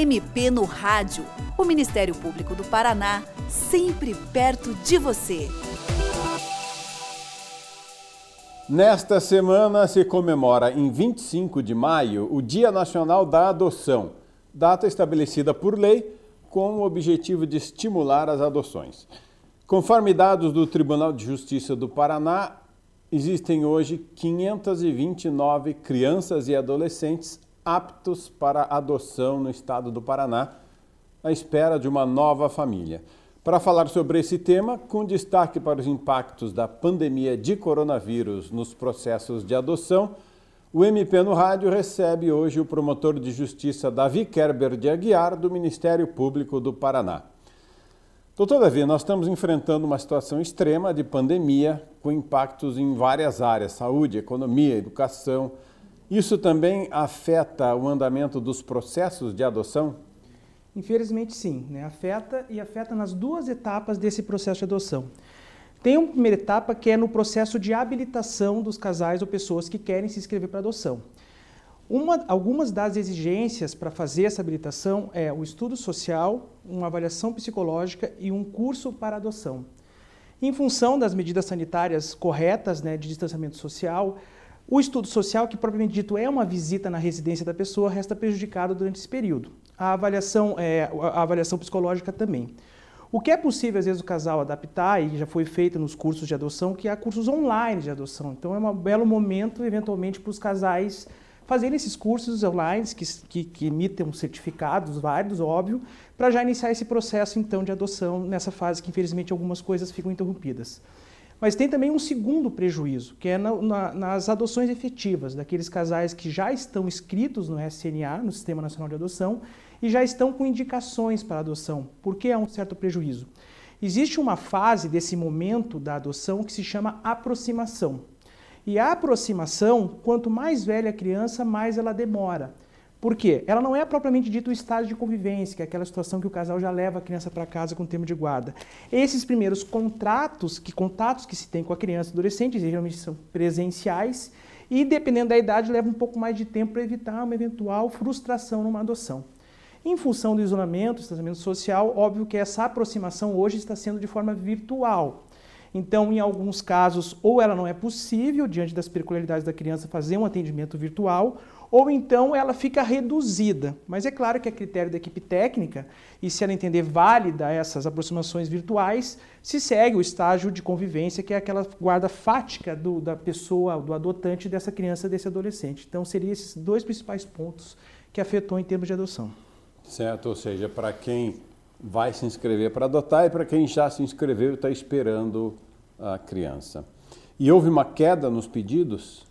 MP no Rádio. O Ministério Público do Paraná, sempre perto de você. Nesta semana se comemora em 25 de maio o Dia Nacional da Adoção, data estabelecida por lei com o objetivo de estimular as adoções. Conforme dados do Tribunal de Justiça do Paraná, existem hoje 529 crianças e adolescentes aptos para adoção no estado do Paraná, à espera de uma nova família. Para falar sobre esse tema, com destaque para os impactos da pandemia de coronavírus nos processos de adoção, o MP no Rádio recebe hoje o promotor de justiça Davi Kerber de Aguiar, do Ministério Público do Paraná. Doutor Davi, nós estamos enfrentando uma situação extrema de pandemia, com impactos em várias áreas: saúde, economia, educação. Isso também afeta o andamento dos processos de adoção? Infelizmente, sim. Né? Afeta e afeta nas duas etapas desse processo de adoção. Tem uma primeira etapa que é no processo de habilitação dos casais ou pessoas que querem se inscrever para adoção. Uma, algumas das exigências para fazer essa habilitação é o estudo social, uma avaliação psicológica e um curso para adoção. Em função das medidas sanitárias corretas né, de distanciamento social, o estudo social, que propriamente dito é uma visita na residência da pessoa, resta prejudicado durante esse período a avaliação, é, a avaliação psicológica também. O que é possível, às vezes, o casal adaptar, e já foi feito nos cursos de adoção, que há cursos online de adoção. Então, é um belo momento, eventualmente, para os casais fazerem esses cursos online, que, que, que emitem certificados válidos, óbvio, para já iniciar esse processo, então, de adoção, nessa fase que, infelizmente, algumas coisas ficam interrompidas. Mas tem também um segundo prejuízo, que é na, na, nas adoções efetivas, daqueles casais que já estão inscritos no SNA, no Sistema Nacional de Adoção, e já estão com indicações para adoção. Por que há um certo prejuízo? Existe uma fase desse momento da adoção que se chama aproximação. E a aproximação, quanto mais velha a criança, mais ela demora. Por quê? Ela não é propriamente dito o estágio de convivência, que é aquela situação que o casal já leva a criança para casa com tempo de guarda. Esses primeiros contratos, que contatos que se tem com a criança e adolescente, geralmente são presenciais, e dependendo da idade, leva um pouco mais de tempo para evitar uma eventual frustração numa adoção. Em função do isolamento, distanciamento social, óbvio que essa aproximação hoje está sendo de forma virtual. Então, em alguns casos, ou ela não é possível, diante das peculiaridades da criança, fazer um atendimento virtual, ou então ela fica reduzida. Mas é claro que a critério da equipe técnica, e se ela entender válida essas aproximações virtuais, se segue o estágio de convivência, que é aquela guarda fática do, da pessoa, do adotante dessa criança, desse adolescente. Então, seriam esses dois principais pontos que afetou em termos de adoção. Certo, ou seja, para quem vai se inscrever para adotar e para quem já se inscreveu e está esperando a criança. E houve uma queda nos pedidos?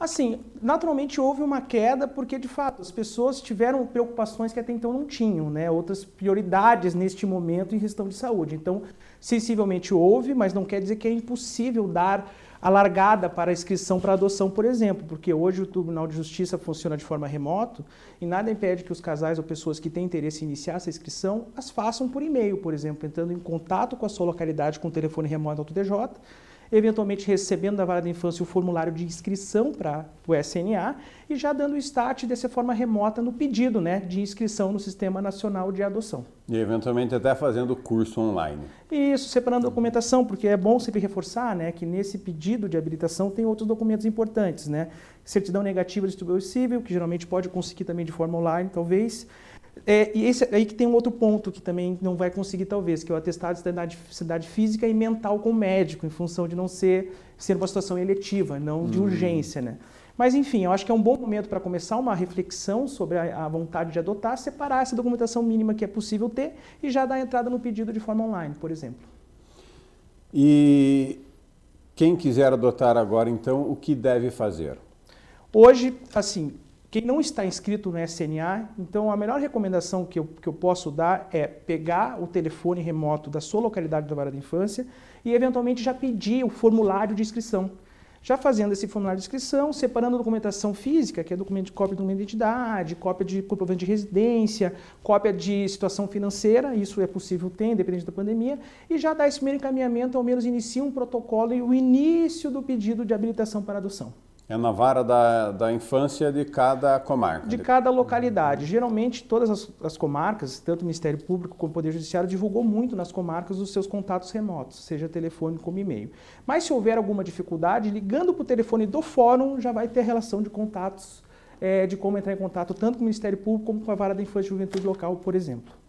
Assim, naturalmente houve uma queda porque, de fato, as pessoas tiveram preocupações que até então não tinham, né? outras prioridades neste momento em questão de saúde. Então, sensivelmente houve, mas não quer dizer que é impossível dar a largada para a inscrição para adoção, por exemplo, porque hoje o Tribunal de Justiça funciona de forma remoto e nada impede que os casais ou pessoas que têm interesse em iniciar essa inscrição as façam por e-mail, por exemplo, entrando em contato com a sua localidade com o telefone remoto do TJ eventualmente recebendo da vara da infância o formulário de inscrição para o SNA e já dando o start dessa forma remota no pedido né, de inscrição no Sistema Nacional de Adoção. E eventualmente até fazendo curso online. Isso, separando a documentação, porque é bom sempre reforçar né, que nesse pedido de habilitação tem outros documentos importantes, né? Certidão negativa distribuível, que geralmente pode conseguir também de forma online, talvez. É, e esse aí que tem um outro ponto que também não vai conseguir, talvez, que é o atestado de cidade, cidade física e mental com o médico, em função de não ser, ser uma situação eletiva, não de uhum. urgência, né? Mas, enfim, eu acho que é um bom momento para começar uma reflexão sobre a, a, vontade de adotar, separar essa documentação mínima que é possível ter e já dar entrada no pedido de forma online, por exemplo. E quem quiser adotar agora, então, o que deve fazer? Hoje, assim, quem não está inscrito no SNA, então a melhor recomendação que eu, que eu posso dar é pegar o telefone remoto da sua localidade da vara da infância e eventualmente já pedir o formulário de inscrição. Já fazendo esse formulário de inscrição, separando a documentação física, que é documento de cópia de documento de identidade, cópia de comprovante de residência, cópia de situação financeira, isso é possível ter, independente da pandemia, e já dar esse primeiro encaminhamento, ao menos inicia um protocolo e o início do pedido de habilitação para adoção. É na vara da, da infância de cada comarca. De cada localidade. Geralmente, todas as, as, comarcas, tanto o Ministério Público como o Poder Judiciário, divulgou muito nas comarcas os seus contatos remotos, seja telefone como e-mail. Mas se houver alguma dificuldade, ligando para o telefone do fórum, já vai ter relação de contatos, é, de como entrar em contato tanto com o Ministério Público como com a vara da infância e juventude local, por exemplo.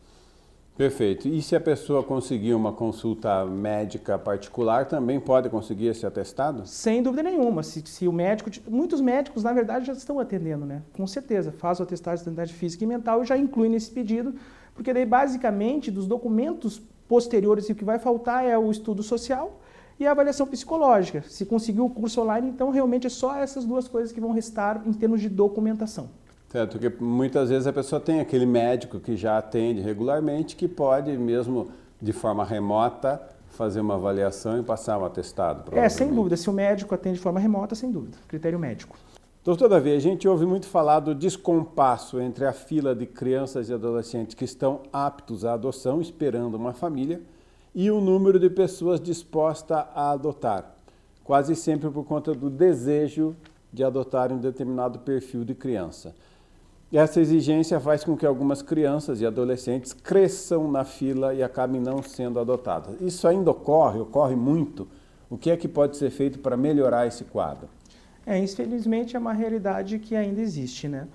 Perfeito. E se a pessoa conseguir uma consulta médica particular, também pode conseguir esse atestado? Sem dúvida nenhuma. Se, se, o médico, muitos médicos, na verdade, já estão atendendo, né? Com certeza, faz o atestado de sanidade física e mental e já inclui nesse pedido, porque daí, basicamente, dos documentos posteriores, o que vai faltar é o estudo social e a avaliação psicológica. Se conseguir o curso online, então realmente é só essas duas coisas que vão restar em termos de documentação. Certo, porque muitas vezes a pessoa tem aquele médico que já atende regularmente, que pode mesmo de forma remota fazer uma avaliação e passar um atestado. É, sem dúvida. Se o médico atende de forma remota, sem dúvida. Critério médico. Doutor Davi, a gente ouve muito falar do descompasso entre a fila de crianças e adolescentes que estão aptos à adoção, esperando uma família, e o número de pessoas dispostas a adotar. Quase sempre por conta do desejo de adotar um determinado perfil de criança. Essa exigência faz com que algumas crianças e adolescentes cresçam na fila e acabem não sendo adotadas. Isso ainda ocorre, ocorre muito. O que é que pode ser feito para melhorar esse quadro? É, infelizmente é uma realidade que ainda existe, né?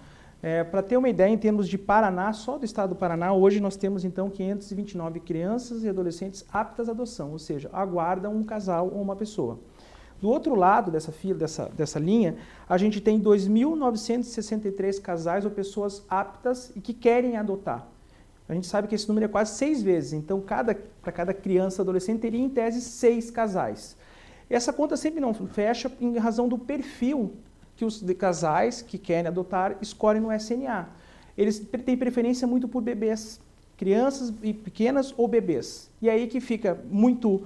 É, para ter uma ideia, em termos de Paraná, só do estado do Paraná, hoje nós temos então 529 crianças e adolescentes aptas à adoção, ou seja, aguardam um casal ou uma pessoa. Do outro lado dessa fila, dessa, dessa linha, a gente tem 2.963 casais ou pessoas aptas e que querem adotar. A gente sabe que esse número é quase seis vezes, então cada, para cada criança adolescente teria em tese seis casais. Essa conta sempre não fecha em razão do perfil que os casais que querem adotar escolhem no SNA. Eles têm preferência muito por bebês, crianças pequenas ou bebês. E aí que fica muito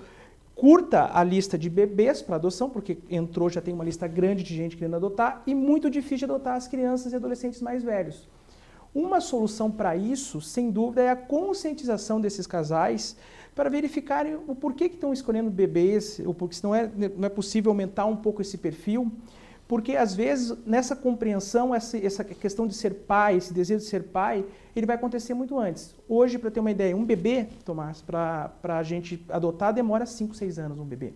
curta a lista de bebês para adoção, porque entrou, já tem uma lista grande de gente querendo adotar, e muito difícil adotar as crianças e adolescentes mais velhos. Uma solução para isso, sem dúvida, é a conscientização desses casais para verificarem o porquê que estão escolhendo bebês, ou porque não é, não é possível aumentar um pouco esse perfil, porque às vezes nessa compreensão, essa, essa questão de ser pai, esse desejo de ser pai, ele vai acontecer muito antes. Hoje, para ter uma ideia, um bebê, Tomás, para a gente adotar, demora 5, 6 anos um bebê.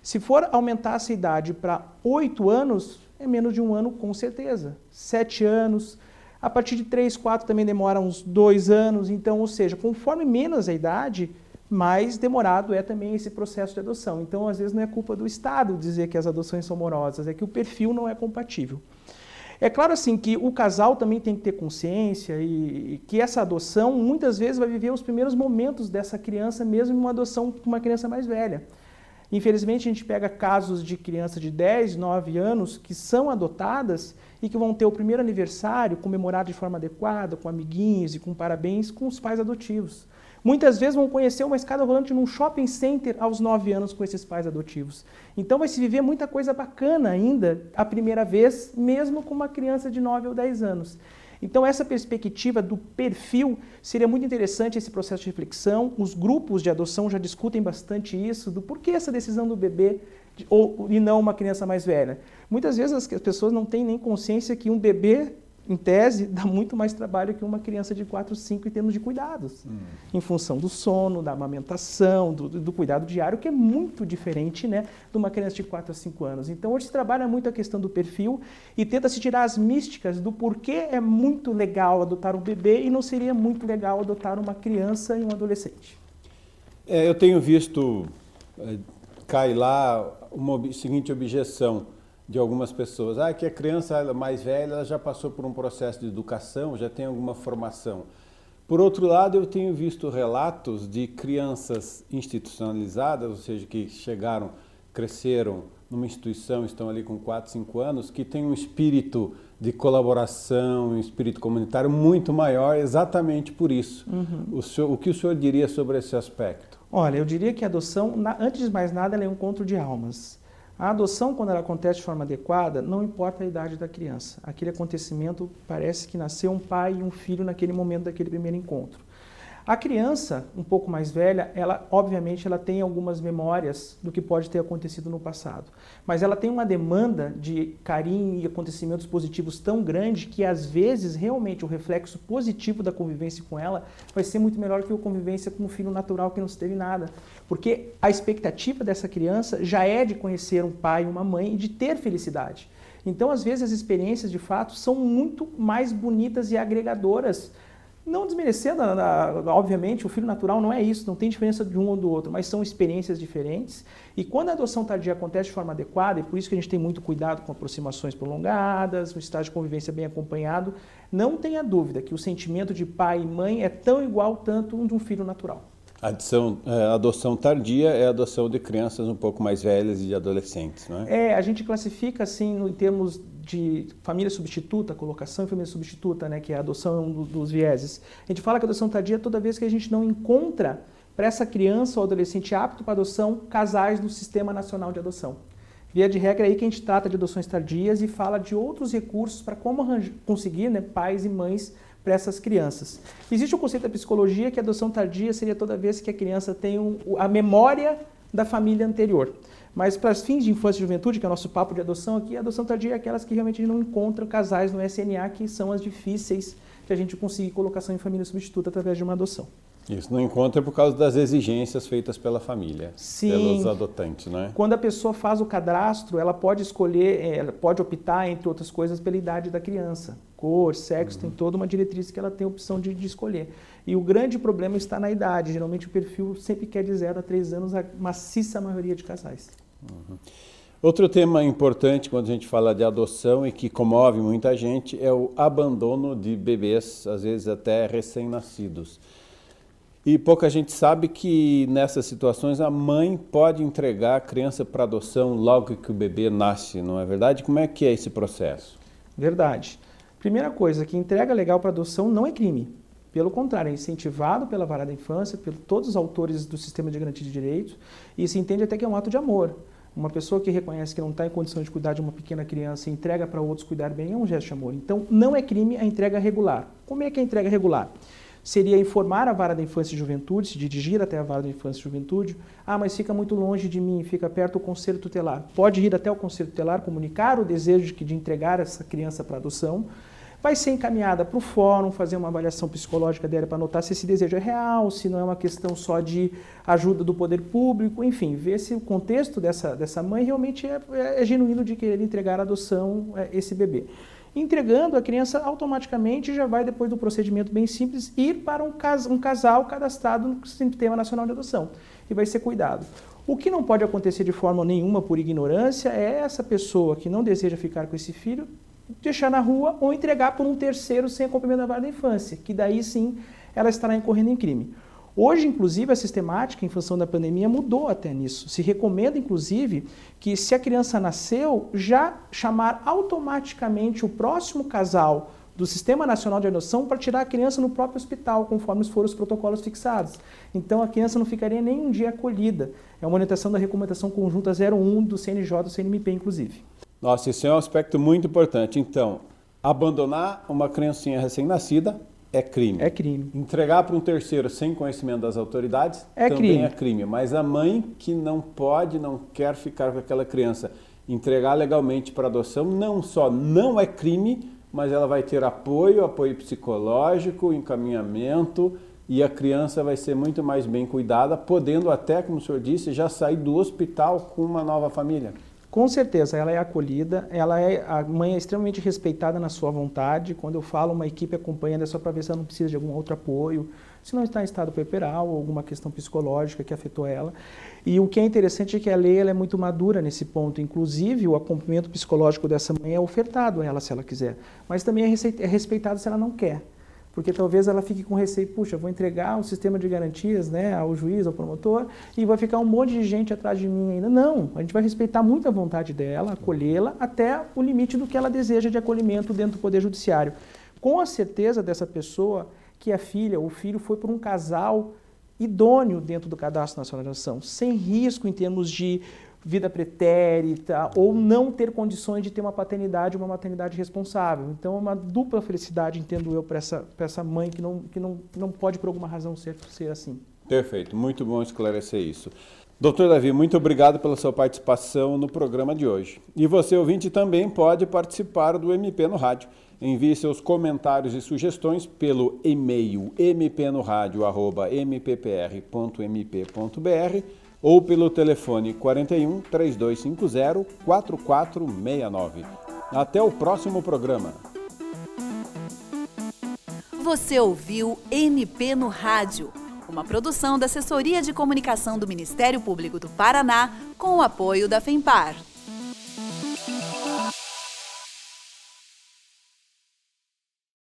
Se for aumentar essa idade para 8 anos, é menos de um ano com certeza. 7 anos. A partir de 3, 4 também demora uns 2 anos. Então, ou seja, conforme menos a idade, mais demorado é também esse processo de adoção. Então, às vezes, não é culpa do Estado dizer que as adoções são morosas, é que o perfil não é compatível. É claro assim que o casal também tem que ter consciência e, que essa adoção muitas vezes vai viver os primeiros momentos dessa criança, mesmo em uma adoção com uma criança mais velha. Infelizmente, a gente pega casos de crianças de 10, 9 anos que são adotadas e que vão ter o primeiro aniversário comemorado de forma adequada, com amiguinhos e com parabéns com os pais adotivos. Muitas vezes vão conhecer uma escada rolante num shopping center aos 9 anos com esses pais adotivos. Então vai se viver muita coisa bacana ainda a primeira vez, mesmo com uma criança de 9 ou 10 anos. Então essa perspectiva do perfil seria muito interessante esse processo de reflexão. Os grupos de adoção já discutem bastante isso, do porquê essa decisão do bebê ou, e não uma criança mais velha. Muitas vezes as pessoas não têm nem consciência que um bebê em tese, dá muito mais trabalho que uma criança de 4, 5 em termos de cuidados, hum. em função do sono, da amamentação, do, do, cuidado diário, que é muito diferente né, de uma criança de 4 a 5 anos. Então, hoje se trabalha muito a questão do perfil e tenta se tirar as místicas do porquê é muito legal adotar um bebê e não seria muito legal adotar uma criança e um adolescente. É, eu tenho visto é, cair lá uma seguinte objeção de algumas pessoas. Ah, que a criança mais velha ela já passou por um processo de educação, já tem alguma formação. Por outro lado, eu tenho visto relatos de crianças institucionalizadas, ou seja, que chegaram, cresceram numa instituição, estão ali com 4, 5 anos, que têm um espírito de colaboração, um espírito comunitário muito maior, exatamente por isso. Uhum. O, senhor, o que o senhor diria sobre esse aspecto? Olha, eu diria que a adoção, antes de mais nada, é um encontro de almas. A adoção, quando ela acontece de forma adequada, não importa a idade da criança. Aquele acontecimento parece que nasceu um pai e um filho naquele momento daquele primeiro encontro. A criança, um pouco mais velha, ela obviamente ela tem algumas memórias do que pode ter acontecido no passado, mas ela tem uma demanda de carinho e acontecimentos positivos tão grande que às vezes realmente o reflexo positivo da convivência com ela vai ser muito melhor que a convivência com um filho natural que não se teve nada, porque a expectativa dessa criança já é de conhecer um pai e uma mãe e de ter felicidade. Então, às vezes, as experiências de fato são muito mais bonitas e agregadoras não desmerecendo, obviamente, o filho natural não é isso, não tem diferença de um ou do outro, mas são experiências diferentes. E quando a adoção tardia acontece de forma adequada, e por isso que a gente tem muito cuidado com aproximações prolongadas, um estágio de convivência bem acompanhado, não tenha dúvida que o sentimento de pai e mãe é tão igual tanto de um filho natural. A adição, a é, adoção tardia é a adoção de crianças um pouco mais velhas e de adolescentes, não é? É, a gente classifica assim em termos de família substituta, colocação em família substituta, né, que é a adoção é um dos vieses. A gente fala que a adoção tardia é toda vez que a gente não encontra para essa criança ou adolescente apto para adoção casais no Sistema Nacional de Adoção. Via de regra é aí que a gente trata de adoções tardias e fala de outros recursos para como conseguir né, pais e mães para essas crianças. Existe o conceito da psicologia que a adoção tardia seria toda vez que a criança tem um, a memória da família anterior. Mas para os fins de infância e juventude, que é o nosso papo de adoção aqui, a adoção tardia é aquelas que realmente não encontram casais no SNA, que são as difíceis de a gente conseguir colocação em família substituta através de uma adoção. Isso, não encontra por causa das exigências feitas pela família, Sim. pelos adotantes, né? Quando a pessoa faz o cadastro, ela pode escolher, eh, ela pode optar, entre outras coisas, pela idade da criança. Cor, sexo, uhum. tem toda uma diretriz que ela tem a opção de, de, escolher. E o grande problema está na idade. Geralmente o perfil sempre quer de 0 a 3 anos, a maciça maioria de casais. Uhum. Outro tema importante quando a gente fala de adoção e que comove muita gente é o abandono de bebês, às vezes até recém-nascidos. E pouca gente sabe que nessas situações a mãe pode entregar a criança para adoção logo que o bebê nasce, não é verdade? Como é que é esse processo? Verdade. Primeira coisa, que entrega legal para adoção não é crime. Pelo contrário, é incentivado pela vara da infância, por todos os autores do sistema de garantia de direitos, e se entende até que é um ato de amor. Uma pessoa que reconhece que não está em condição de cuidar de uma pequena criança e entrega para outros cuidar bem é um gesto de amor. Então, não é crime a entrega regular. Como é que é a entrega regular? Seria informar a vara da infância e juventude, se dirigir até a vara da infância e juventude. Ah, mas fica muito longe de mim, fica perto do conselho tutelar. Pode ir até o conselho tutelar, comunicar o desejo de, de entregar essa criança para adoção. Vai ser encaminhada para o fórum, fazer uma avaliação psicológica dela para notar se esse desejo é real, se não é uma questão só de ajuda do poder público, enfim, ver se o contexto dessa, dessa mãe realmente é, é, é genuíno de querer entregar a adoção é, esse bebê entregando a criança automaticamente já vai, depois do procedimento bem simples, ir para um, cas um casal cadastrado no Sistema Nacional de Adoção e vai ser cuidado. O que não pode acontecer de forma nenhuma por ignorância é essa pessoa que não deseja ficar com esse filho deixar na rua ou entregar por um terceiro sem acompanhamento da vara da infância, que daí sim ela estará incorrendo em crime. Hoje, inclusive, a sistemática, em função da pandemia, mudou até nisso. Se recomenda, inclusive, que se a criança nasceu, já chamar automaticamente o próximo casal do Sistema Nacional de Adoção para tirar a criança no próprio hospital, conforme foram os protocolos fixados. Então, a criança não ficaria nem um dia acolhida. É uma orientação da Recomendação Conjunta 01 do CNJ, do CNMP, inclusive. Nossa, isso é um aspecto muito importante. Então, abandonar uma criancinha recém-nascida é crime. É crime. Entregar para um terceiro sem conhecimento das autoridades é também crime. é crime. Mas a mãe que não pode, não quer ficar com aquela criança, entregar legalmente para adoção, não só não é crime, mas ela vai ter apoio, apoio psicológico, encaminhamento e a criança vai ser muito mais bem cuidada, podendo até, como o senhor disse, já sair do hospital com uma nova família. Com certeza, ela é acolhida, ela é, a mãe é extremamente respeitada na sua vontade. Quando eu falo uma equipe acompanhando, é só para ver se ela não precisa de algum outro apoio, se não está em estado puerperal ou alguma questão psicológica que afetou ela. E o que é interessante é que a lei é muito madura nesse ponto. Inclusive, o acompanhamento psicológico dessa mãe é ofertado a ela se ela quiser, mas também é, é respeitado se ela não quer porque talvez ela fique com receio, puxa, vou entregar o sistema de garantias né, ao juiz, ao promotor, e vai ficar um monte de gente atrás de mim ainda. Não, a gente vai respeitar muito a vontade dela, acolhê-la até o limite do que ela deseja de acolhimento dentro do Poder Judiciário. Com a certeza dessa pessoa que a filha ou o filho foi por um casal idôneo dentro do Cadastro Nacional de Nação, sem risco em termos de vida pretérita ou não ter condições de ter uma paternidade, uma maternidade responsável. Então é uma dupla felicidade, entendo eu, para essa, essa mãe que, não, que não, não pode por alguma razão ser, ser assim. Perfeito, muito bom esclarecer isso. Doutor Davi, muito obrigado pela sua participação no programa de hoje. E você, ouvinte, também pode participar do MP no Rádio. Envie seus comentários e sugestões pelo e-mail mpnoradio.mppr.mp.br ou pelo telefone 41 3250 4469. Até o próximo programa. Você ouviu MP no Rádio, uma produção da Assessoria de Comunicação do Ministério Público do Paraná com o apoio da FEMPAR.